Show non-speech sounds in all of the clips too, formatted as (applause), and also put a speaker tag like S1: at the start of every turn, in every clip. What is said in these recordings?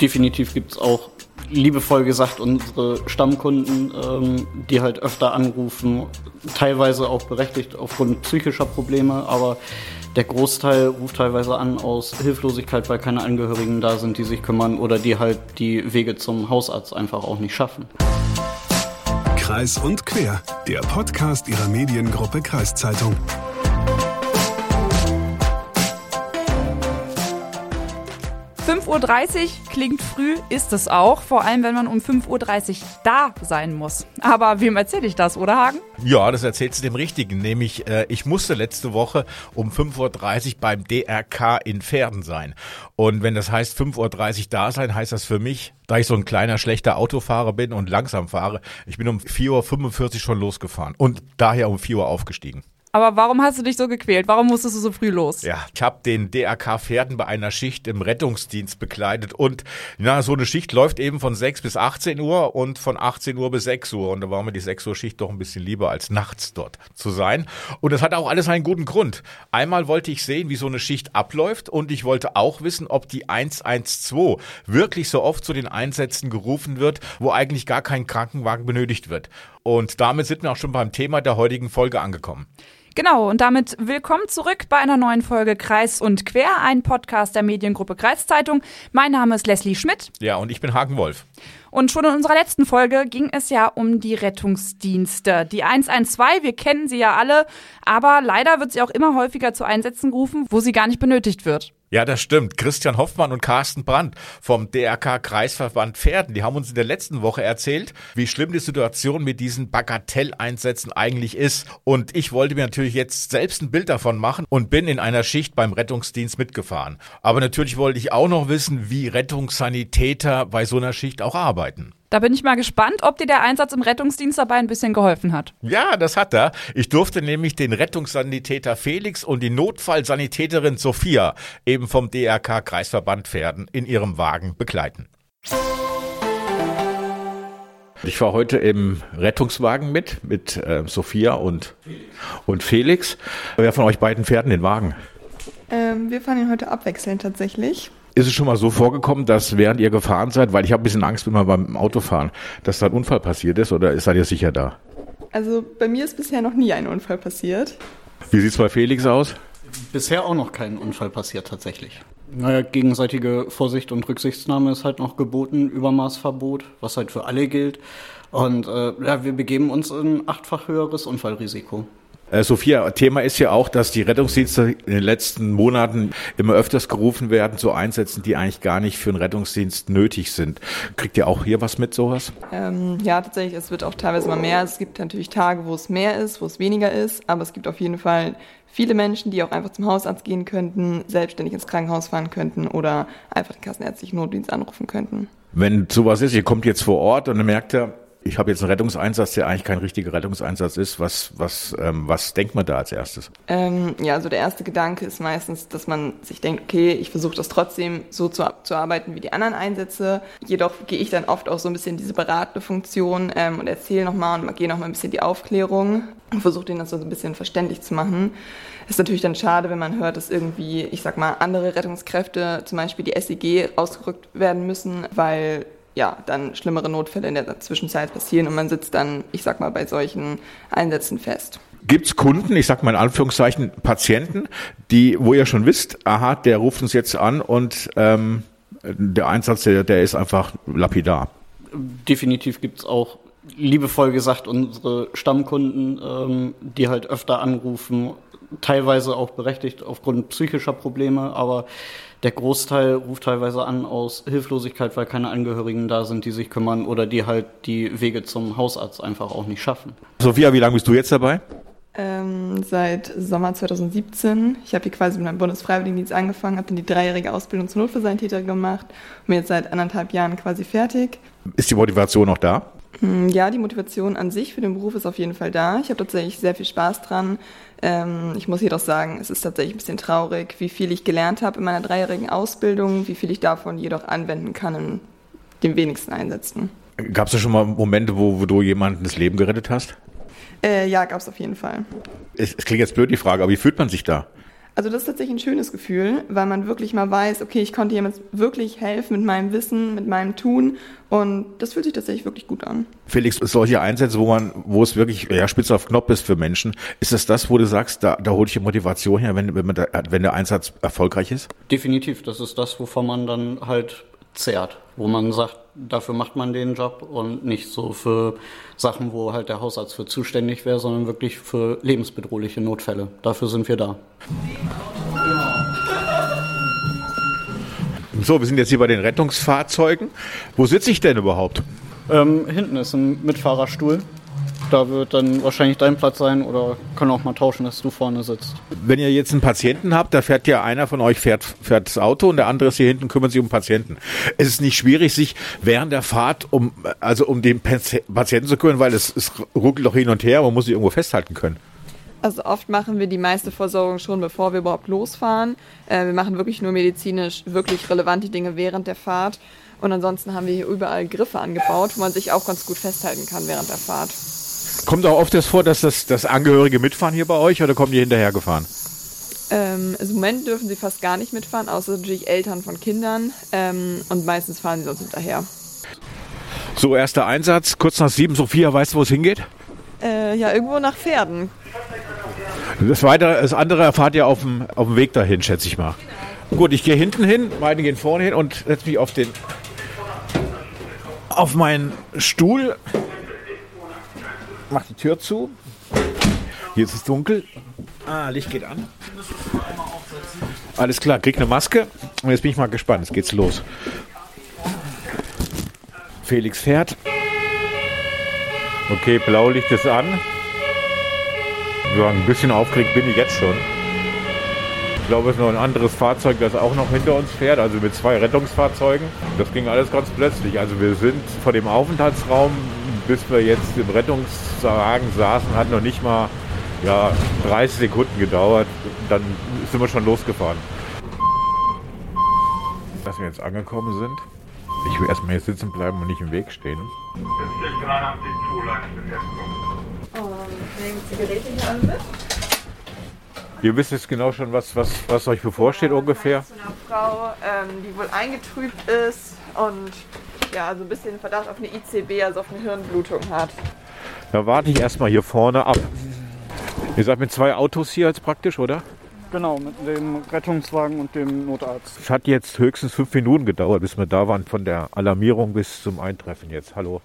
S1: definitiv gibt es auch liebevoll gesagt unsere Stammkunden, ähm, die halt öfter anrufen, teilweise auch berechtigt aufgrund psychischer Probleme, aber der Großteil ruft teilweise an aus Hilflosigkeit, weil keine Angehörigen da sind, die sich kümmern oder die halt die Wege zum Hausarzt einfach auch nicht schaffen.
S2: Kreis und Quer, der Podcast ihrer Mediengruppe Kreiszeitung.
S3: 5.30 Uhr klingt früh, ist es auch. Vor allem, wenn man um 5.30 Uhr da sein muss. Aber wem erzähle ich das, oder Hagen?
S4: Ja, das erzählst du dem Richtigen. Nämlich, äh, ich musste letzte Woche um 5.30 Uhr beim DRK in Pferden sein. Und wenn das heißt 5.30 Uhr da sein, heißt das für mich, da ich so ein kleiner, schlechter Autofahrer bin und langsam fahre, ich bin um 4.45 Uhr schon losgefahren und daher um 4 Uhr aufgestiegen.
S3: Aber warum hast du dich so gequält? Warum musstest du so früh los?
S4: Ja, ich habe den DRK Pferden bei einer Schicht im Rettungsdienst bekleidet und na, so eine Schicht läuft eben von 6 bis 18 Uhr und von 18 Uhr bis 6 Uhr und da war mir die 6 Uhr Schicht doch ein bisschen lieber als nachts dort zu sein und das hat auch alles einen guten Grund. Einmal wollte ich sehen, wie so eine Schicht abläuft und ich wollte auch wissen, ob die 112 wirklich so oft zu den Einsätzen gerufen wird, wo eigentlich gar kein Krankenwagen benötigt wird. Und damit sind wir auch schon beim Thema der heutigen Folge angekommen.
S3: Genau, und damit willkommen zurück bei einer neuen Folge Kreis und Quer, ein Podcast der Mediengruppe Kreiszeitung. Mein Name ist Leslie Schmidt.
S4: Ja, und ich bin Hagen Wolf.
S3: Und schon in unserer letzten Folge ging es ja um die Rettungsdienste. Die 112, wir kennen sie ja alle, aber leider wird sie auch immer häufiger zu Einsätzen gerufen, wo sie gar nicht benötigt wird.
S4: Ja, das stimmt. Christian Hoffmann und Carsten Brandt vom DRK Kreisverband Pferden, die haben uns in der letzten Woche erzählt, wie schlimm die Situation mit diesen Bagatelleinsätzen eigentlich ist. Und ich wollte mir natürlich jetzt selbst ein Bild davon machen und bin in einer Schicht beim Rettungsdienst mitgefahren. Aber natürlich wollte ich auch noch wissen, wie Rettungssanitäter bei so einer Schicht auch arbeiten.
S3: Da bin ich mal gespannt, ob dir der Einsatz im Rettungsdienst dabei ein bisschen geholfen hat.
S4: Ja, das hat er. Ich durfte nämlich den Rettungssanitäter Felix und die Notfallsanitäterin Sophia eben vom DRK Kreisverband Pferden in ihrem Wagen begleiten. Ich fahre heute im Rettungswagen mit, mit äh, Sophia und, und Felix. Wer von euch beiden fährt in den Wagen?
S5: Ähm, wir fahren ihn heute abwechselnd tatsächlich.
S4: Ist es schon mal so vorgekommen, dass während ihr gefahren seid, weil ich habe ein bisschen Angst immer beim Autofahren, dass da ein Unfall passiert ist oder seid ihr sicher da?
S5: Also bei mir ist bisher noch nie ein Unfall passiert.
S4: Wie sieht es bei Felix aus?
S1: Bisher auch noch kein Unfall passiert tatsächlich. Naja, gegenseitige Vorsicht und Rücksichtsnahme ist halt noch geboten, Übermaßverbot, was halt für alle gilt. Und äh, ja, wir begeben uns in achtfach höheres Unfallrisiko.
S4: Äh, Sophia, Thema ist ja auch, dass die Rettungsdienste in den letzten Monaten immer öfters gerufen werden zu Einsätzen, die eigentlich gar nicht für einen Rettungsdienst nötig sind. Kriegt ihr auch hier was mit sowas?
S5: Ähm, ja, tatsächlich, es wird auch teilweise mal mehr. Es gibt natürlich Tage, wo es mehr ist, wo es weniger ist, aber es gibt auf jeden Fall viele Menschen, die auch einfach zum Hausarzt gehen könnten, selbstständig ins Krankenhaus fahren könnten oder einfach den kassenärztlichen Notdienst anrufen könnten.
S4: Wenn sowas ist, ihr kommt jetzt vor Ort und merkt ihr, ich habe jetzt einen Rettungseinsatz, der eigentlich kein richtiger Rettungseinsatz ist. Was, was, ähm, was denkt man da als erstes?
S5: Ähm, ja, also der erste Gedanke ist meistens, dass man sich denkt, okay, ich versuche das trotzdem so zu, zu arbeiten wie die anderen Einsätze. Jedoch gehe ich dann oft auch so ein bisschen in diese beratende Funktion ähm, und erzähle nochmal und gehe nochmal ein bisschen die Aufklärung und versuche denen das so ein bisschen verständlich zu machen. Ist natürlich dann schade, wenn man hört, dass irgendwie, ich sag mal, andere Rettungskräfte, zum Beispiel die SEG, rausgerückt werden müssen, weil ja, dann schlimmere Notfälle in der Zwischenzeit passieren und man sitzt dann, ich sag mal, bei solchen Einsätzen fest.
S4: Gibt es Kunden, ich sag mal in Anführungszeichen Patienten, die, wo ihr schon wisst, aha, der ruft uns jetzt an und ähm, der Einsatz, der, der ist einfach lapidar?
S1: Definitiv gibt es auch liebevoll gesagt unsere Stammkunden, ähm, die halt öfter anrufen, teilweise auch berechtigt aufgrund psychischer Probleme, aber der Großteil ruft teilweise an aus Hilflosigkeit, weil keine Angehörigen da sind, die sich kümmern oder die halt die Wege zum Hausarzt einfach auch nicht schaffen.
S4: Sophia, wie lange bist du jetzt dabei?
S5: Ähm, seit Sommer 2017. Ich habe hier quasi mit meinem Bundesfreiwilligendienst angefangen, habe dann die dreijährige Ausbildung zum Notfallsanitäter gemacht und bin jetzt seit anderthalb Jahren quasi fertig.
S4: Ist die Motivation noch da?
S5: Hm, ja, die Motivation an sich für den Beruf ist auf jeden Fall da. Ich habe tatsächlich sehr viel Spaß dran. Ähm, ich muss jedoch sagen, es ist tatsächlich ein bisschen traurig, wie viel ich gelernt habe in meiner dreijährigen Ausbildung, wie viel ich davon jedoch anwenden kann in den wenigsten Einsätzen.
S4: Gab es da schon mal Momente, wo, wo du jemanden das Leben gerettet hast?
S5: Äh, ja, gab es auf jeden Fall.
S4: Es, es, klingt jetzt blöd, die Frage, aber wie fühlt man sich da?
S5: Also das ist tatsächlich ein schönes Gefühl, weil man wirklich mal weiß, okay, ich konnte jemand wirklich helfen mit meinem Wissen, mit meinem Tun und das fühlt sich tatsächlich wirklich gut an.
S4: Felix, solche Einsätze, wo man, wo es wirklich ja, spitz auf Knopf ist für Menschen, ist das das, wo du sagst, da, da hole ich die Motivation her, wenn, wenn, man da, wenn der Einsatz erfolgreich ist?
S1: Definitiv, das ist das, wovon man dann halt zehrt, wo man sagt, dafür macht man den Job und nicht so für Sachen, wo halt der Hausarzt für zuständig wäre, sondern wirklich für lebensbedrohliche Notfälle. Dafür sind wir da.
S4: So, wir sind jetzt hier bei den Rettungsfahrzeugen. Wo sitze ich denn überhaupt?
S1: Ähm, hinten ist ein Mitfahrerstuhl. Da wird dann wahrscheinlich dein Platz sein oder können auch mal tauschen, dass du vorne sitzt.
S4: Wenn ihr jetzt einen Patienten habt, da fährt ja einer von euch fährt, fährt das Auto und der andere ist hier hinten kümmert sich um den Patienten. Es ist nicht schwierig, sich während der Fahrt um also um den Patienten zu kümmern, weil es, es ruckelt doch hin und her, man muss sich irgendwo festhalten können.
S5: Also oft machen wir die meiste Versorgung schon, bevor wir überhaupt losfahren. Äh, wir machen wirklich nur medizinisch wirklich relevante Dinge während der Fahrt. Und ansonsten haben wir hier überall Griffe angebaut, wo man sich auch ganz gut festhalten kann während der Fahrt.
S4: Kommt auch oft das vor, dass das, das Angehörige mitfahren hier bei euch oder kommen die hinterher gefahren?
S5: Ähm, Im Moment dürfen sie fast gar nicht mitfahren, außer natürlich Eltern von Kindern. Ähm, und meistens fahren sie sonst hinterher.
S4: So, erster Einsatz, kurz nach sieben. Sophia, weißt du, wo es hingeht?
S5: Äh, ja, irgendwo nach Pferden.
S4: Das, weitere, das andere erfahrt ihr auf dem, auf dem Weg dahin, schätze ich mal. Gut, ich gehe hinten hin, meine gehen vorne hin und setze mich auf den auf meinen Stuhl mach die Tür zu. Hier ist es dunkel. Ah, Licht geht an. Alles klar, krieg eine Maske. Und jetzt bin ich mal gespannt. Jetzt geht's los. Felix fährt. Okay, Blaulicht ist an. Ja, ein bisschen aufgeregt bin ich jetzt schon. Ich glaube, es ist noch ein anderes Fahrzeug, das auch noch hinter uns fährt, also mit zwei Rettungsfahrzeugen. Das ging alles ganz plötzlich. Also wir sind vor dem Aufenthaltsraum bis wir jetzt im Rettungswagen saßen, hat noch nicht mal ja, 30 Sekunden gedauert. Dann sind wir schon losgefahren. Dass wir jetzt angekommen sind. Ich will erstmal hier sitzen bleiben und nicht im Weg stehen.
S6: Das ist der 83
S5: Und nehmen Sie Geräte hier mit?
S4: Ihr wisst jetzt genau schon, was, was, was euch bevorsteht ungefähr.
S5: Zu einer Frau, ähm, die wohl eingetrübt ist und ja, also ein bisschen Verdacht auf eine ICB, also auf eine Hirnblutung hat.
S4: Da warte ich erstmal hier vorne ab. Ihr seid mit zwei Autos hier als praktisch, oder?
S1: Genau, mit dem Rettungswagen und dem Notarzt.
S4: Es hat jetzt höchstens fünf Minuten gedauert, bis wir da waren, von der Alarmierung bis zum Eintreffen jetzt. Hallo.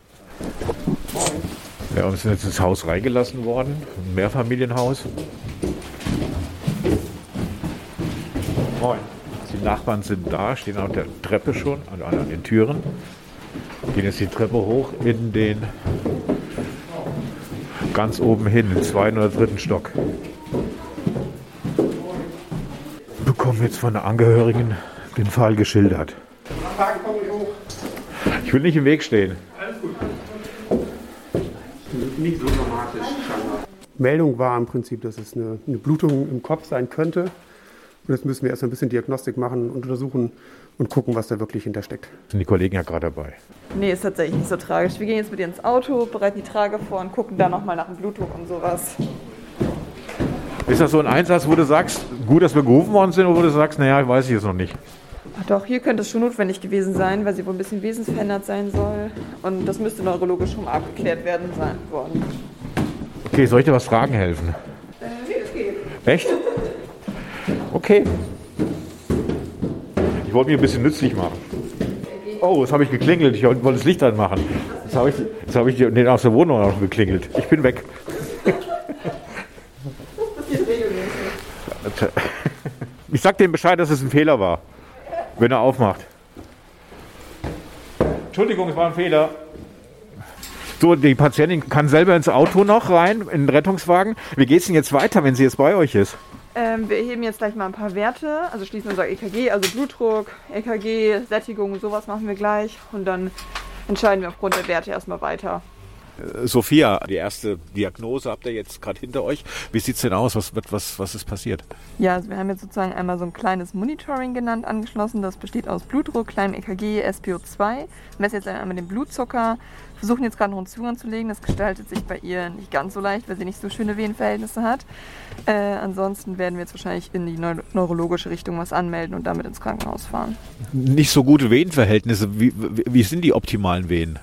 S4: Ja, wir sind jetzt ins Haus reingelassen worden, ein Mehrfamilienhaus. Moin. Die Nachbarn sind da, stehen auf der Treppe schon, also an den Türen. Gehen jetzt die Treppe hoch in den ganz oben hin, im zweiten oder dritten Stock. Bekommen jetzt von der Angehörigen den Fall geschildert. Ich will nicht im Weg stehen.
S7: Nicht so dramatisch. Meldung war im Prinzip, dass es eine, eine Blutung im Kopf sein könnte. Und jetzt müssen wir erst ein bisschen Diagnostik machen und untersuchen und gucken, was da wirklich hintersteckt.
S4: Sind die Kollegen ja gerade dabei.
S5: Nee, ist tatsächlich nicht so tragisch. Wir gehen jetzt mit ihr ins Auto, bereiten die Trage vor und gucken dann nochmal nach dem Blutdruck und sowas.
S4: Ist das so ein Einsatz, wo du sagst, gut, dass wir gerufen worden sind, oder wo du sagst, naja, weiß ich jetzt noch nicht?
S5: Ach doch, hier könnte es schon notwendig gewesen sein, weil sie wohl ein bisschen wesensverändert sein soll. Und das müsste neurologisch schon abgeklärt werden sein worden.
S4: Okay, soll ich dir was fragen helfen?
S5: Äh, nee, das geht.
S4: Echt? Okay. Ich wollte mich ein bisschen nützlich machen. Oh, jetzt habe ich geklingelt. Ich wollte das Licht anmachen. Jetzt habe ich, jetzt habe ich den aus der Wohnung auch geklingelt. Ich bin weg. (laughs) Ich sag dem Bescheid, dass es ein Fehler war, wenn er aufmacht. Entschuldigung, es war ein Fehler. So, die Patientin kann selber ins Auto noch rein, in den Rettungswagen. Wie geht es denn jetzt weiter, wenn sie jetzt bei euch ist?
S5: Ähm, wir erheben jetzt gleich mal ein paar Werte, also schließen unser EKG, also Blutdruck, EKG, Sättigung, sowas machen wir gleich und dann entscheiden wir aufgrund der Werte erstmal weiter.
S4: Sophia, die erste Diagnose habt ihr jetzt gerade hinter euch. Wie sieht es denn aus? Was, was, was ist passiert?
S5: Ja, also wir haben jetzt sozusagen einmal so ein kleines Monitoring genannt angeschlossen. Das besteht aus Blutdruck, kleinem EKG, SPO2. Wir messen jetzt einmal den Blutzucker, versuchen jetzt gerade noch einen Zugang zu legen. Das gestaltet sich bei ihr nicht ganz so leicht, weil sie nicht so schöne Venenverhältnisse hat. Äh, ansonsten werden wir jetzt wahrscheinlich in die neu neurologische Richtung was anmelden und damit ins Krankenhaus fahren.
S4: Nicht so gute Venenverhältnisse. Wie, wie, wie sind die optimalen Venen?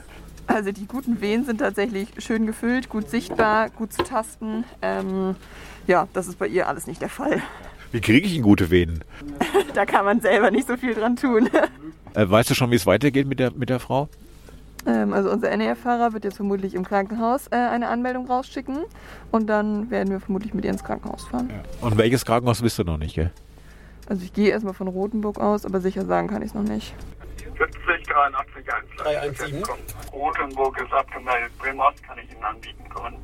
S5: Also die guten Venen sind tatsächlich schön gefüllt, gut sichtbar, gut zu tasten. Ähm, ja, das ist bei ihr alles nicht der Fall.
S4: Wie kriege ich denn gute Venen? (laughs)
S5: da kann man selber nicht so viel dran tun. (laughs)
S4: Äh, weißt du schon, wie es weitergeht mit der, mit der Frau?
S5: Ähm, also unser NER-Fahrer wird jetzt vermutlich im Krankenhaus äh, eine Anmeldung rausschicken und dann werden wir vermutlich mit ihr ins Krankenhaus fahren.
S4: Ja. Und welches Krankenhaus wisst du noch nicht, gell?
S5: Also ich gehe erstmal von Rotenburg aus, aber sicher sagen kann ich es noch nicht.
S6: 50 83
S7: 317.
S6: Rotenburg ist abgemeldet. Bremost kann ich Ihnen anbieten können.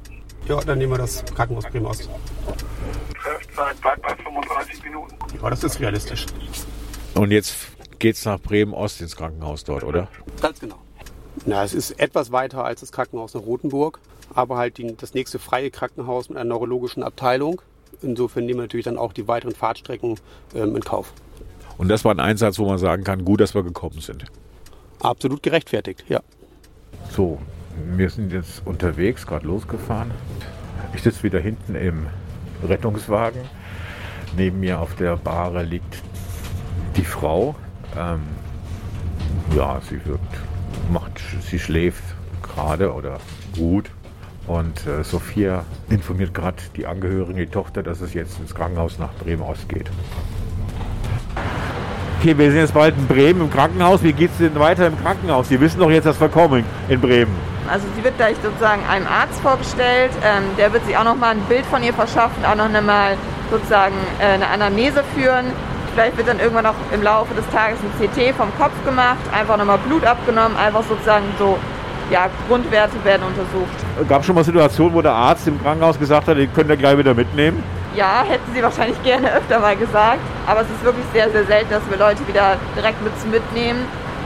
S7: Ja, dann nehmen wir das Krankenhaus Bremost.
S6: Treffzeit bleibt bei 35 Minuten.
S7: Ja, das ist realistisch.
S4: Und jetzt geht's nach Bremen-Ost ins Krankenhaus dort, oder?
S7: Ganz genau. Na, es ist etwas weiter als das Krankenhaus in Rotenburg, aber halt die, das nächste freie Krankenhaus mit einer neurologischen Abteilung. Insofern nehmen wir natürlich dann auch die weiteren Fahrtstrecken ähm, in Kauf.
S4: Und das war ein Einsatz, wo man sagen kann, gut, dass wir gekommen sind.
S7: Absolut gerechtfertigt, ja.
S4: So, wir sind jetzt unterwegs, gerade losgefahren. Ich sitze wieder hinten im Rettungswagen. Neben mir auf der Bahre liegt die Frau. Ähm, ja, sie wirkt, macht, sie schläft gerade oder gut. Und äh, Sophia informiert gerade die Angehörigen, die Tochter, dass es jetzt ins Krankenhaus nach Bremen-Ost geht. Okay, wir sind jetzt bald in Bremen im Krankenhaus. Wie geht es denn weiter im Krankenhaus? Sie wissen doch jetzt, dass wir kommen in Bremen.
S5: Also sie wird gleich sozusagen einem Arzt vorgestellt. Ähm, der wird sich auch noch mal ein Bild von ihr verschaffen, auch noch mal sozusagen äh, eine Anamnese führen. Vielleicht wird dann irgendwann auch im Laufe des Tages ein CT vom Kopf gemacht, einfach nochmal Blut abgenommen, einfach sozusagen so, ja, Grundwerte werden untersucht.
S4: Gab es schon mal Situationen, wo der Arzt im Krankenhaus gesagt hat, den könnt ihr gleich wieder mitnehmen?
S5: Ja, hätten sie wahrscheinlich gerne öfter mal gesagt. Aber es ist wirklich sehr, sehr selten, dass wir Leute wieder direkt mit mitnehmen.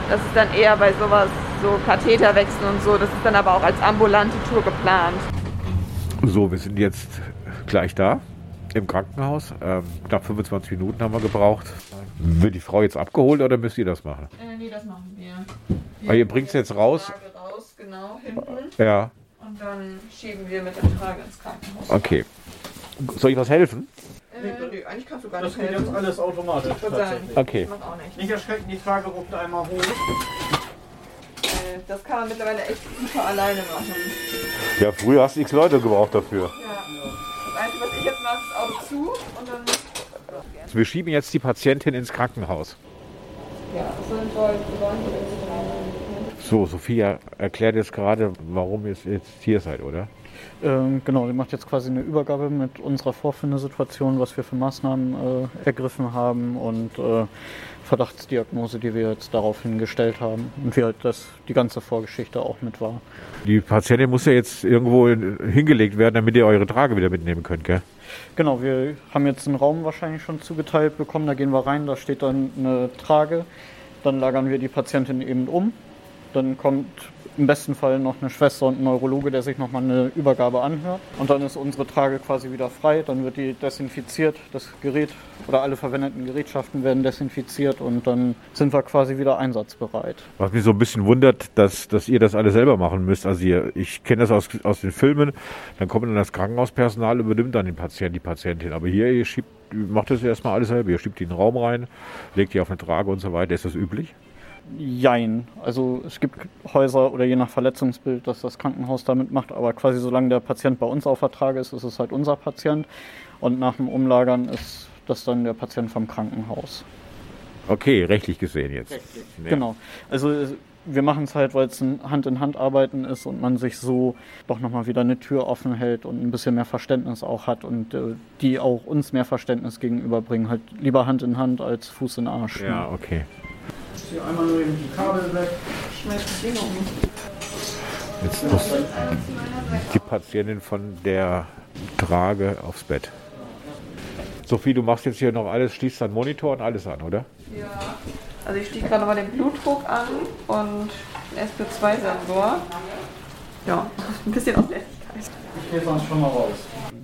S5: Das ist dann eher bei sowas, so Katheterwechseln und so. Das ist dann aber auch als ambulante Tour geplant.
S4: So, wir sind jetzt gleich da im Krankenhaus. Ähm, knapp 25 Minuten haben wir gebraucht. Wird die Frau jetzt abgeholt oder müsst ihr das machen?
S5: Äh, nee, das machen wir.
S4: wir ihr bringt es jetzt raus?
S5: raus, genau, hinten.
S4: Ja.
S5: Und dann schieben wir mit der Trage ins Krankenhaus.
S4: Okay. Soll ich was helfen?
S5: Äh, nö, eigentlich kannst du gar
S1: Das
S5: nicht
S1: geht
S5: helfen.
S1: jetzt alles automatisch. Tatsächlich.
S4: Okay.
S5: ich mach auch nicht.
S1: Nicht erschrecken, die Trage ruckt einmal hoch.
S5: Äh, das kann man mittlerweile echt super alleine machen.
S4: Ja, früher hast du x Leute gebraucht dafür.
S5: Ja. Das Einzige, was ich jetzt mache, ist Auto zu und dann.
S4: Also wir schieben jetzt die Patientin ins Krankenhaus.
S5: Ja, das Leute, Leute, die
S4: So, Sophia erklärt jetzt gerade, warum ihr jetzt hier seid, oder?
S1: Ähm, genau, sie macht jetzt quasi eine Übergabe mit unserer Vorfindesituation, was wir für Maßnahmen äh, ergriffen haben und äh, Verdachtsdiagnose, die wir jetzt daraufhin gestellt haben und wie halt das die ganze Vorgeschichte auch mit war.
S4: Die Patientin muss ja jetzt irgendwo in- hingelegt werden, damit ihr eure Trage wieder mitnehmen könnt, gell?
S1: Genau, wir haben jetzt einen Raum wahrscheinlich schon zugeteilt bekommen, da gehen wir rein, da steht dann eine Trage, dann lagern wir die Patientin eben um, dann kommt im besten Fall noch eine Schwester und ein Neurologe, der sich nochmal eine Übergabe anhört und dann ist unsere Trage quasi wieder frei, dann wird die desinfiziert, das Gerät oder alle verwendeten Gerätschaften werden desinfiziert und dann sind wir quasi wieder einsatzbereit.
S4: Was mich so ein bisschen wundert, dass, dass ihr das alle selber machen müsst. Also ihr, ich kenne das aus, aus den Filmen, dann kommt dann das Krankenhauspersonal, übernimmt dann den Patienten, die Patientin. Aber hier, ihr schiebt, macht das erstmal alles selber. Ihr schiebt die in den Raum rein, legt die auf eine Trage und so weiter. Ist das üblich?
S1: Jein. Also es gibt Häuser oder je nach Verletzungsbild, dass das Krankenhaus damit macht, aber quasi solange der Patient bei uns auf der Trage ist, ist es halt unser Patient. Und nach dem Umlagern ist das dann der Patient vom Krankenhaus.
S4: Okay, rechtlich gesehen jetzt. Ja.
S1: Genau. Also es- wir machen es halt, weil es ein Hand-in-Hand-Arbeiten ist und man sich so doch nochmal wieder eine Tür offen hält und ein bisschen mehr Verständnis auch hat und äh, die auch uns mehr Verständnis gegenüberbringen. Halt lieber Hand in Hand als Fuß in Arsch.
S4: Ja, okay.
S1: Hier einmal nur eben die Kabel weg.
S4: Jetzt muss die Patientin von der Trage aufs Bett. Sophie, du machst jetzt hier noch alles, schließt dann Monitor und alles an, oder?
S5: Ja. Also ich stieg gerade nochmal den Blutdruck an und den SPO2-Sensor. Ja, (laughs) ein bisschen aus Lässigkeit.
S1: Ich gehe sonst schon mal raus.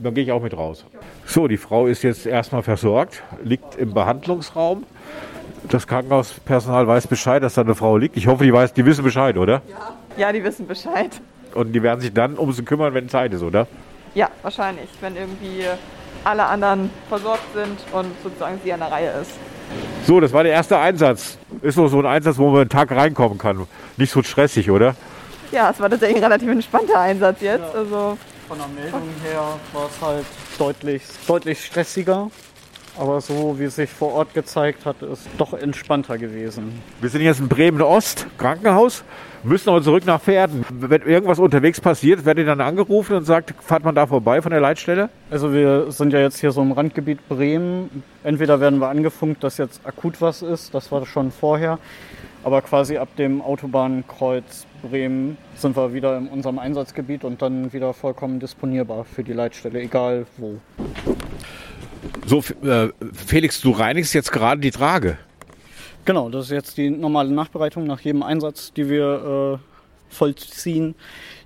S4: Dann gehe ich auch mit raus. So, die Frau ist jetzt erstmal versorgt, liegt im Behandlungsraum. Das Krankenhauspersonal weiß Bescheid, dass da eine Frau liegt. Ich hoffe, die, weiß, die wissen Bescheid, oder?
S5: Ja, die wissen Bescheid.
S4: Und die werden sich dann um sie kümmern, wenn Zeit ist, oder?
S5: Ja, wahrscheinlich, wenn irgendwie alle anderen versorgt sind und sozusagen sie an der Reihe ist.
S4: So, das war der erste Einsatz. Ist doch so ein Einsatz, wo man einen Tag reinkommen kann. Nicht so stressig, oder?
S5: Ja, es war tatsächlich ein relativ entspannter Einsatz jetzt. Also
S1: Von der Meldung her war es halt deutlich, deutlich stressiger. Aber so wie es sich vor Ort gezeigt hat, ist doch entspannter gewesen.
S4: Wir sind jetzt in Bremen-Ost, Krankenhaus, müssen aber zurück nach Pferden. Wenn irgendwas unterwegs passiert, werdet ihr dann angerufen und sagt, fahrt man da vorbei von der Leitstelle?
S1: Also wir sind ja jetzt hier so im Randgebiet Bremen. Entweder werden wir angefunkt, dass jetzt akut was ist, das war schon vorher. Aber quasi ab dem Autobahnkreuz Bremen sind wir wieder in unserem Einsatzgebiet und dann wieder vollkommen disponierbar für die Leitstelle, egal wo.
S4: So, äh, Felix, du reinigst jetzt gerade die Trage.
S1: Genau, das ist jetzt die normale Nachbereitung nach jedem Einsatz, die wir äh, vollziehen.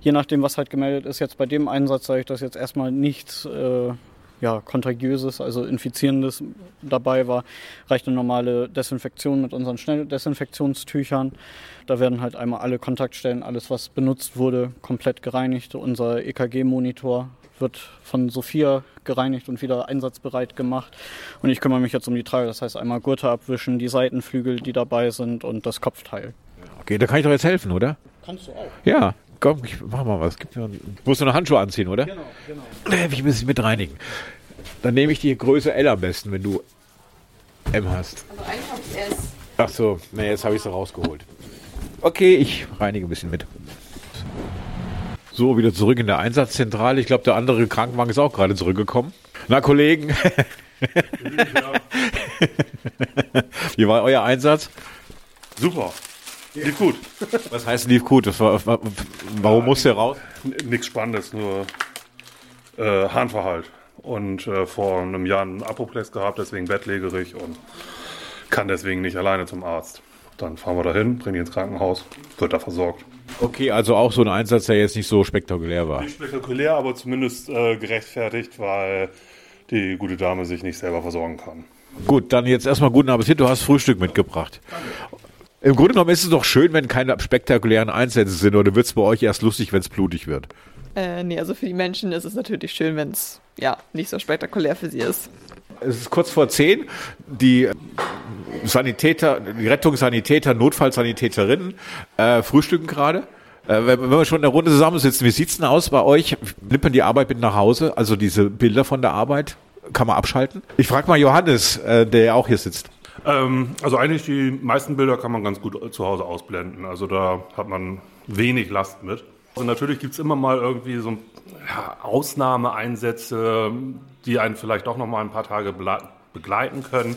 S1: Je nachdem, was halt gemeldet ist. Jetzt bei dem Einsatz sage ich, dass jetzt erstmal nichts äh, ja, Kontagiöses, also Infizierendes dabei war. Reicht eine normale Desinfektion mit unseren Schnelldesinfektionstüchern. Da werden halt einmal alle Kontaktstellen, alles was benutzt wurde, komplett gereinigt. Unser EKG-Monitor wird von Sophia gereinigt und wieder einsatzbereit gemacht. Und ich kümmere mich jetzt um die Trage. Das heißt einmal Gurte abwischen, die Seitenflügel, die dabei sind und das Kopfteil.
S4: Okay, da kann ich doch jetzt helfen, oder?
S1: Kannst du auch.
S4: Ja, komm, ich mach mal was. Gib mir einen, musst du eine Handschuhe anziehen, oder?
S1: Genau, genau.
S4: Ich ein bisschen mit reinigen. Dann nehme ich die Größe L am besten, wenn du M hast.
S5: Also einfach S.
S4: Ach so, na jetzt habe ich sie rausgeholt. Okay, ich reinige ein bisschen mit. So, wieder zurück in der Einsatzzentrale. Ich glaube, der andere Krankenwagen ist auch gerade zurückgekommen. Na, Kollegen. (laughs) Wie war euer Einsatz?
S8: Super. Lief gut.
S4: Was heißt lief gut? Das war, war, warum musste er raus?
S8: Nichts Spannendes, nur äh, Harnverhalt. Und äh, vor einem Jahr einen Apoplex gehabt, deswegen bettlägerig und kann deswegen nicht alleine zum Arzt. Dann fahren wir dahin, bringen ihn ins Krankenhaus, wird da versorgt.
S4: Okay, also auch so ein Einsatz, der jetzt nicht so spektakulär war.
S8: Nicht spektakulär, aber zumindest äh, gerechtfertigt, weil die gute Dame sich nicht selber versorgen kann.
S4: Gut, dann jetzt erstmal guten Appetit. Du hast Frühstück mitgebracht. Im Grunde genommen ist es doch schön, wenn keine spektakulären Einsätze sind, oder wird es bei euch erst lustig, wenn es blutig wird?
S5: Äh, nee, also für die Menschen ist es natürlich schön, wenn es ja nicht so spektakulär für sie ist.
S4: Es ist kurz vor zehn. Die Sanitäter, die Rettungssanitäter, Notfallsanitäterinnen äh, frühstücken gerade. Äh, wenn, wenn wir schon in der Runde zusammensitzen, wie sieht's denn aus bei euch? Nimmt die Arbeit mit nach Hause? Also diese Bilder von der Arbeit? Kann man abschalten? Ich frage mal Johannes, äh, der ja auch hier sitzt.
S8: Ähm, also eigentlich die meisten Bilder kann man ganz gut zu Hause ausblenden. Also da hat man wenig Last mit. Also natürlich gibt es immer mal irgendwie so ja, Ausnahmeeinsätze, die einen vielleicht auch noch mal ein paar Tage begleiten können.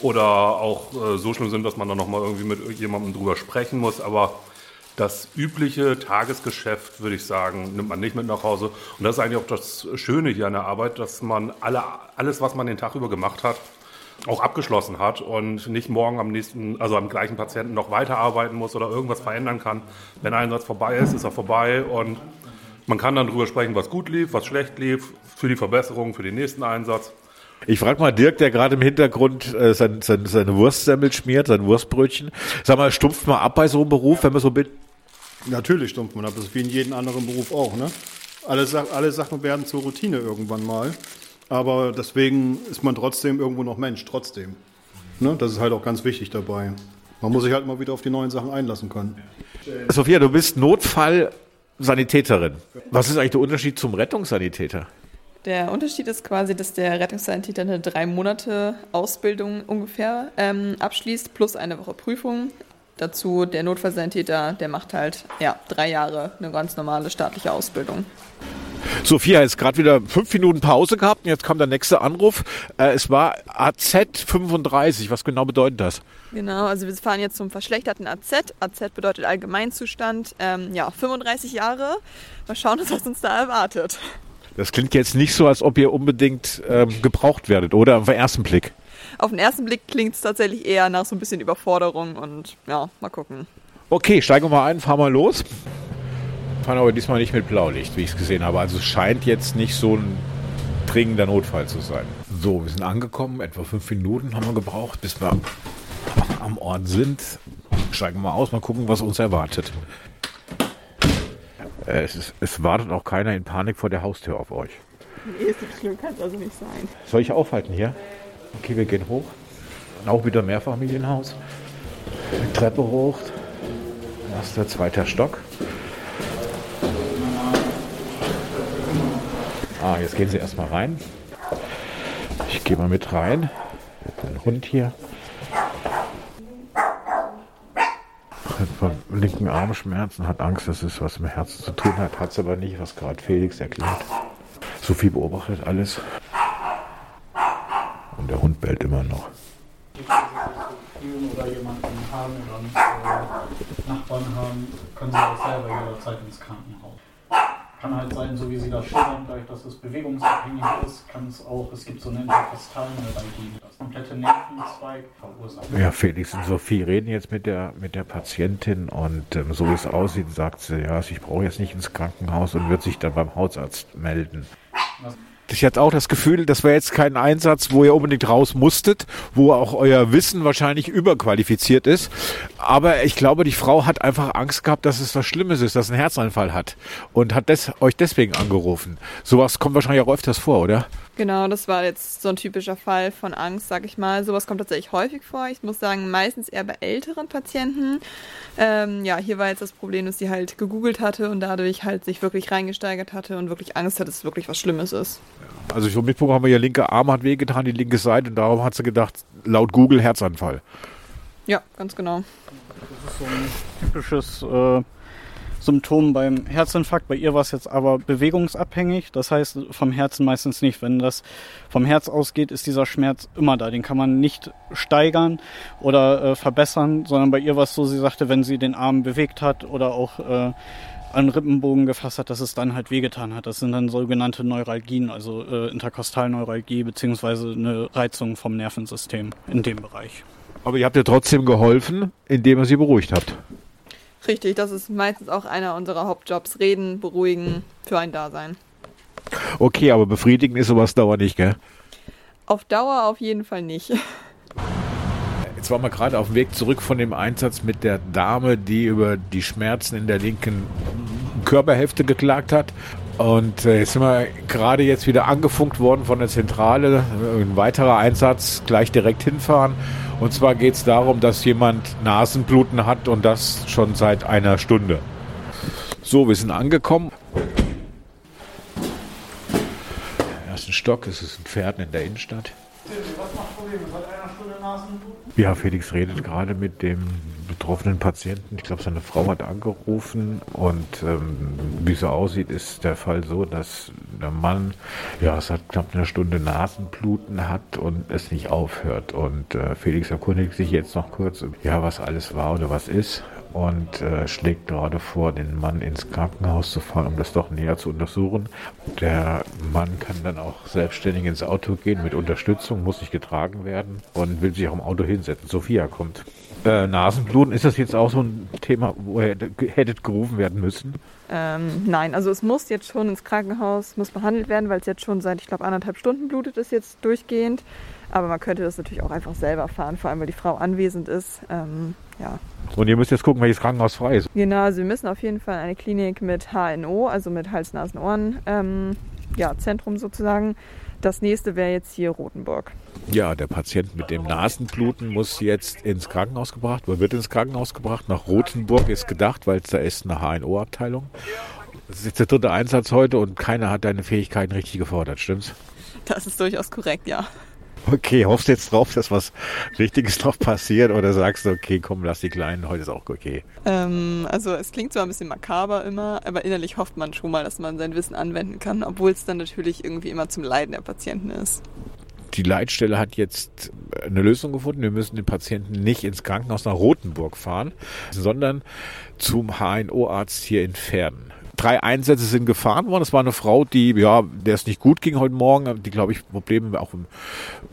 S8: Oder auch äh, so schlimm sind, dass man dann noch mal irgendwie mit jemandem drüber sprechen muss. Aber das übliche Tagesgeschäft, würde ich sagen, nimmt man nicht mit nach Hause. Und das ist eigentlich auch das Schöne hier an der Arbeit, dass man alle, alles, was man den Tag über gemacht hat, auch abgeschlossen hat und nicht morgen am nächsten, also am gleichen Patienten noch weiterarbeiten muss oder irgendwas verändern kann. Wenn ein Einsatz vorbei ist, ist er vorbei und man kann dann darüber sprechen, was gut lief, was schlecht lief, für die Verbesserung, für den nächsten Einsatz.
S4: Ich frage mal Dirk, der gerade im Hintergrund äh, sein, sein, seine Wurstsemmel schmiert, sein Wurstbrötchen. Sag mal, stumpft man ab bei so einem Beruf, wenn man so mit?
S9: Natürlich stumpft man ab, das ist wie in jedem anderen Beruf auch. Ne? Alle, alle Sachen werden zur Routine irgendwann mal. Aber deswegen ist man trotzdem irgendwo noch Mensch, trotzdem. Ne? Das ist halt auch ganz wichtig dabei. Man muss sich halt mal wieder auf die neuen Sachen einlassen können.
S4: Sophia, du bist Notfallsanitäterin. Was ist eigentlich der Unterschied zum Rettungssanitäter?
S5: Der Unterschied ist quasi, dass der Rettungssanitäter eine drei Monate Ausbildung ungefähr ähm, abschließt, plus eine Woche Prüfung. Dazu der Notfallsanitäter, der macht halt ja, drei Jahre eine ganz normale staatliche Ausbildung.
S4: Sophia hat jetzt gerade wieder fünf Minuten Pause gehabt und jetzt kam der nächste Anruf. Äh, es war AZ 35. Was genau bedeutet das?
S5: Genau, also wir fahren jetzt zum verschlechterten AZ. AZ bedeutet Allgemeinzustand. Ähm, ja, 35 Jahre. Mal schauen, was uns da erwartet.
S4: Das klingt jetzt nicht so, als ob ihr unbedingt ähm, gebraucht werdet, oder? Auf den ersten Blick.
S5: Auf den ersten Blick klingt es tatsächlich eher nach so ein bisschen Überforderung und ja, mal gucken.
S4: Okay, steigen wir mal ein, fahren wir los. Notfallpannung, aber diesmal nicht mit Blaulicht, wie ich es gesehen habe. Also es scheint jetzt nicht so ein dringender Notfall zu sein. So, wir sind angekommen, etwa fünf Minuten haben wir gebraucht, bis wir am Ort sind. Steigen wir mal aus, mal gucken, was uns erwartet. Es, ist, es wartet auch keiner in Panik vor der Haustür auf euch.
S5: Nee, so schlimm kann es also nicht sein.
S4: Soll ich aufhalten hier? Okay, wir gehen hoch. Auch wieder Mehrfamilienhaus. Treppe hoch. Erster, zweiter Stock. Ah, jetzt gehen Sie erstmal rein. Ich gehe mal mit rein. Ein Hund hier. Hat vom linken Arm Schmerzen, hat Angst, dass es was mit Herzen zu tun hat. Hat es aber nicht, was gerade Felix erklärt. Sophie beobachtet alles. Und der Hund bellt immer noch.
S1: Nachbarn haben, können sie auch selber jederzeit ins Krankenhaus. Kann halt sein, so wie Sie das schildern, dadurch, dass es bewegungsabhängig ist, kann es auch, es gibt so eine Interkostalneuralgie, das komplette Nervenzweig verursacht.
S4: Ja, Felix und Sophie reden jetzt mit der, mit der Patientin und ähm, so wie es aussieht, sagt sie, ja, ich brauche jetzt nicht ins Krankenhaus und wird sich dann beim Hausarzt melden. Ich hatte auch das Gefühl, das wäre jetzt kein Einsatz, wo ihr unbedingt raus musstet, wo auch euer Wissen wahrscheinlich überqualifiziert ist. Aber ich glaube, die Frau hat einfach Angst gehabt, dass es was Schlimmes ist, dass einen Herzanfall hat und hat des, euch deswegen angerufen. Sowas kommt wahrscheinlich auch öfters vor, oder?
S5: Genau, das war jetzt so ein typischer Fall von Angst, sag ich mal. Sowas kommt tatsächlich häufig vor. Ich muss sagen, meistens eher bei älteren Patienten. Ähm, ja, hier war jetzt das Problem, dass sie halt gegoogelt hatte und dadurch halt sich wirklich reingesteigert hatte und wirklich Angst hat, dass es wirklich was Schlimmes ist.
S4: Also ich so mitbekommen habe, ihr linker Arm hat wehgetan, die linke Seite und darum hat sie gedacht, laut Google Herzanfall.
S5: Ja, ganz genau.
S1: Das ist so ein typisches äh, Symptom beim Herzinfarkt. Bei ihr war es jetzt aber bewegungsabhängig, das heißt vom Herzen meistens nicht. Wenn das vom Herz ausgeht, ist dieser Schmerz immer da. Den kann man nicht steigern oder äh, verbessern, sondern bei ihr war es so, sie sagte, wenn sie den Arm bewegt hat oder auch äh, an Rippenbogen gefasst hat, dass es dann halt wehgetan hat. Das sind dann sogenannte Neuralgien, also äh, Interkostalneuralgie beziehungsweise eine Reizung vom Nervensystem in dem Bereich.
S4: Aber ihr habt ihr trotzdem geholfen, indem ihr sie beruhigt habt.
S5: Richtig, das ist meistens auch einer unserer Hauptjobs. Reden, beruhigen, für ein Dasein.
S4: Okay, aber befriedigen ist sowas Dauer nicht, gell?
S5: Auf Dauer auf jeden Fall nicht. (laughs)
S4: Jetzt waren wir gerade auf dem Weg zurück von dem Einsatz mit der Dame, die über die Schmerzen in der linken Körperhälfte geklagt hat. Und äh, jetzt sind wir gerade jetzt wieder angefunkt worden von der Zentrale. Ein weiterer Einsatz, gleich direkt hinfahren. Und zwar geht es darum, dass jemand Nasenbluten hat und das schon seit einer Stunde. So, wir sind angekommen. Im ersten Stock, es ist ein Pferd in der Innenstadt.
S1: Was macht Probleme? Seit einer Stunde Nasenbluten?
S4: Ja, Felix redet gerade mit dem betroffenen Patienten. Ich glaube, seine Frau hat angerufen und ähm, wie es so aussieht, ist der Fall so, dass der Mann ja seit knapp einer Stunde Nasenbluten hat und es nicht aufhört. Und äh, Felix erkundigt sich jetzt noch kurz, ja, was alles war oder was ist und äh, schlägt gerade vor, den Mann ins Krankenhaus zu fahren, um das doch näher zu untersuchen. Der Mann kann dann auch selbstständig ins Auto gehen mit Unterstützung, muss nicht getragen werden und will sich auch im Auto hinsetzen. Sophia kommt. Äh, Nasenbluten, ist das jetzt auch so ein Thema, wo ihr hätte- hättet gerufen werden müssen?
S5: Ähm, nein, also es muss jetzt schon ins Krankenhaus, muss behandelt werden, weil es jetzt schon seit, ich glaube, anderthalb Stunden blutet es jetzt durchgehend. Aber man könnte das natürlich auch einfach selber fahren, vor allem weil die Frau anwesend ist. Ähm, ja,
S4: Und ihr müsst jetzt gucken, welches Krankenhaus frei ist.
S5: genau. Also wir müssen auf jeden Fall eine Klinik mit HNO, also mit Hals, Nasen, Ohren, ähm, ja, Zentrum sozusagen. Das nächste wäre jetzt hier Rothenburg.
S4: Ja, der Patient mit dem Nasenbluten muss jetzt ins Krankenhaus gebracht, oder wird ins Krankenhaus gebracht. Nach Rothenburg ist gedacht, weil da ist eine HNO-Abteilung. Das ist jetzt der dritte Einsatz heute und keiner hat deine Fähigkeiten richtig gefordert, stimmt's?
S5: Das ist durchaus korrekt, ja.
S4: Okay, hoffst du jetzt drauf, dass was Richtiges noch passiert oder sagst du, okay, komm, lass die Kleinen, heute ist auch okay.
S5: Ähm, also es klingt zwar ein bisschen makaber immer, aber innerlich hofft man schon mal, dass man sein Wissen anwenden kann, obwohl es dann natürlich irgendwie immer zum Leiden der Patienten ist.
S4: Die Leitstelle hat jetzt eine Lösung gefunden. Wir müssen den Patienten nicht ins Krankenhaus nach Rothenburg fahren, sondern zum HNO-Arzt hier in Pferden. Drei Einsätze sind gefahren worden. Es war eine Frau, die, ja, der es nicht gut ging heute Morgen, die, glaube ich, Probleme auch im,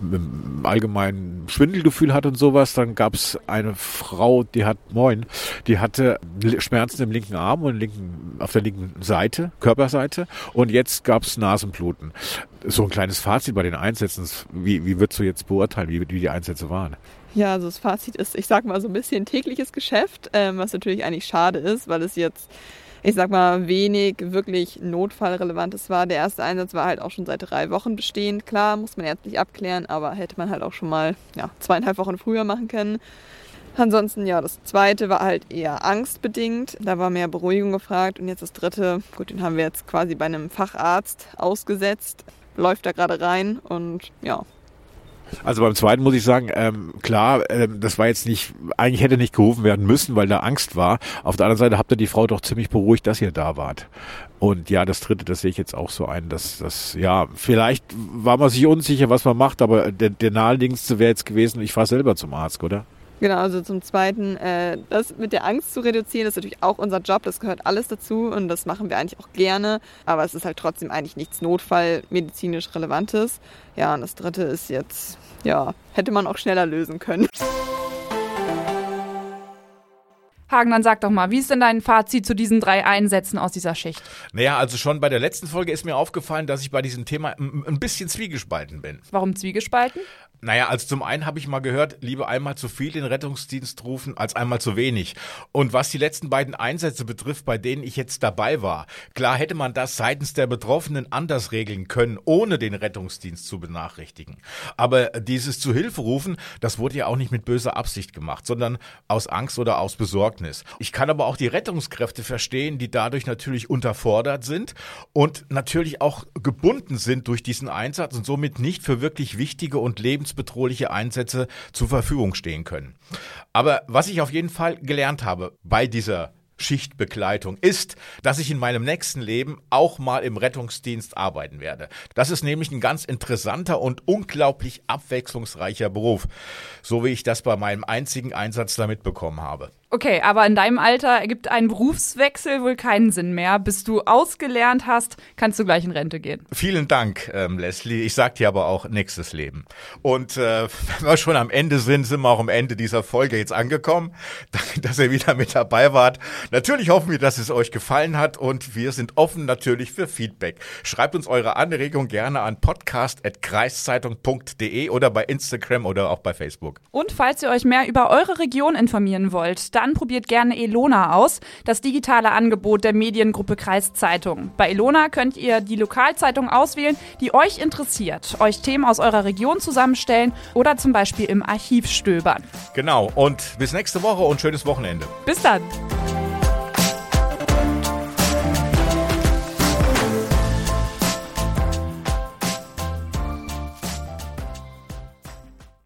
S4: im allgemeinen Schwindelgefühl hat und sowas. Dann gab es eine Frau, die hat, moin, die hatte Schmerzen im linken Arm und linken, auf der linken Seite, Körperseite. Und jetzt gab es Nasenbluten. So ein kleines Fazit bei den Einsätzen. Wie, wie würdest du jetzt beurteilen, wie, wie die Einsätze waren?
S5: Ja, also das Fazit ist, ich sag mal, so ein bisschen tägliches Geschäft, ähm, was natürlich eigentlich schade ist, weil es jetzt, ich sag mal, wenig wirklich Notfallrelevantes war. Der erste Einsatz war halt auch schon seit drei Wochen bestehend. Klar, muss man ärztlich abklären, aber hätte man halt auch schon mal ja, zweieinhalb Wochen früher machen können. Ansonsten, ja, das zweite war halt eher angstbedingt. Da war mehr Beruhigung gefragt. Und jetzt das dritte, gut, den haben wir jetzt quasi bei einem Facharzt ausgesetzt. Läuft da gerade rein und ja,
S4: also beim zweiten muss ich sagen, ähm, klar, ähm, das war jetzt nicht, eigentlich hätte nicht gerufen werden müssen, weil da Angst war. Auf der anderen Seite habt ihr die Frau doch ziemlich beruhigt, dass ihr da wart. Und ja, das dritte, das sehe ich jetzt auch so ein, dass das, ja, vielleicht war man sich unsicher, was man macht, aber der, der naheliegendste wäre jetzt gewesen, ich fahre selber zum Arzt, oder?
S5: Genau, also zum Zweiten, äh, das mit der Angst zu reduzieren, ist natürlich auch unser Job, das gehört alles dazu und das machen wir eigentlich auch gerne, aber es ist halt trotzdem eigentlich nichts notfallmedizinisch Relevantes. Ja, und das Dritte ist jetzt, ja, hätte man auch schneller lösen können.
S3: Hagen, dann sag doch mal, wie ist denn dein Fazit zu diesen drei Einsätzen aus dieser Schicht?
S4: Naja, also schon bei der letzten Folge ist mir aufgefallen, dass ich bei diesem Thema ein bisschen zwiegespalten bin.
S3: Warum zwiegespalten?
S4: Naja, also zum einen habe ich mal gehört, lieber einmal zu viel den Rettungsdienst rufen als einmal zu wenig. Und was die letzten beiden Einsätze betrifft, bei denen ich jetzt dabei war, klar hätte man das seitens der Betroffenen anders regeln können, ohne den Rettungsdienst zu benachrichtigen. Aber dieses zu Hilfe rufen, das wurde ja auch nicht mit böser Absicht gemacht, sondern aus Angst oder aus Besorgnis. Ich kann aber auch die Rettungskräfte verstehen, die dadurch natürlich unterfordert sind und natürlich auch gebunden sind durch diesen Einsatz und somit nicht für wirklich wichtige und lebensbedrohliche Einsätze zur Verfügung stehen können. Aber was ich auf jeden Fall gelernt habe bei dieser Schichtbegleitung ist, dass ich in meinem nächsten Leben auch mal im Rettungsdienst arbeiten werde. Das ist nämlich ein ganz interessanter und unglaublich abwechslungsreicher Beruf, so wie ich das bei meinem einzigen Einsatz damit bekommen habe.
S3: Okay, aber in deinem Alter ergibt ein Berufswechsel wohl keinen Sinn mehr. Bis du ausgelernt hast, kannst du gleich in Rente gehen.
S4: Vielen Dank, ähm, Leslie. Ich sag dir aber auch nächstes Leben. Und äh, (laughs) wenn wir schon am Ende sind, sind wir auch am Ende dieser Folge jetzt angekommen. (laughs) Danke, dass ihr wieder mit dabei wart. Natürlich hoffen wir, dass es euch gefallen hat und wir sind offen natürlich für Feedback. Schreibt uns eure Anregung gerne an podcast.kreiszeitung.de oder bei Instagram oder auch bei Facebook.
S3: Und falls ihr euch mehr über eure Region informieren wollt, dann probiert gerne Elona aus, das digitale Angebot der Mediengruppe Kreiszeitung. Bei Elona könnt ihr die Lokalzeitung auswählen, die euch interessiert, euch Themen aus eurer Region zusammenstellen oder zum Beispiel im Archiv stöbern.
S4: Genau, und bis nächste Woche und schönes Wochenende.
S3: Bis dann.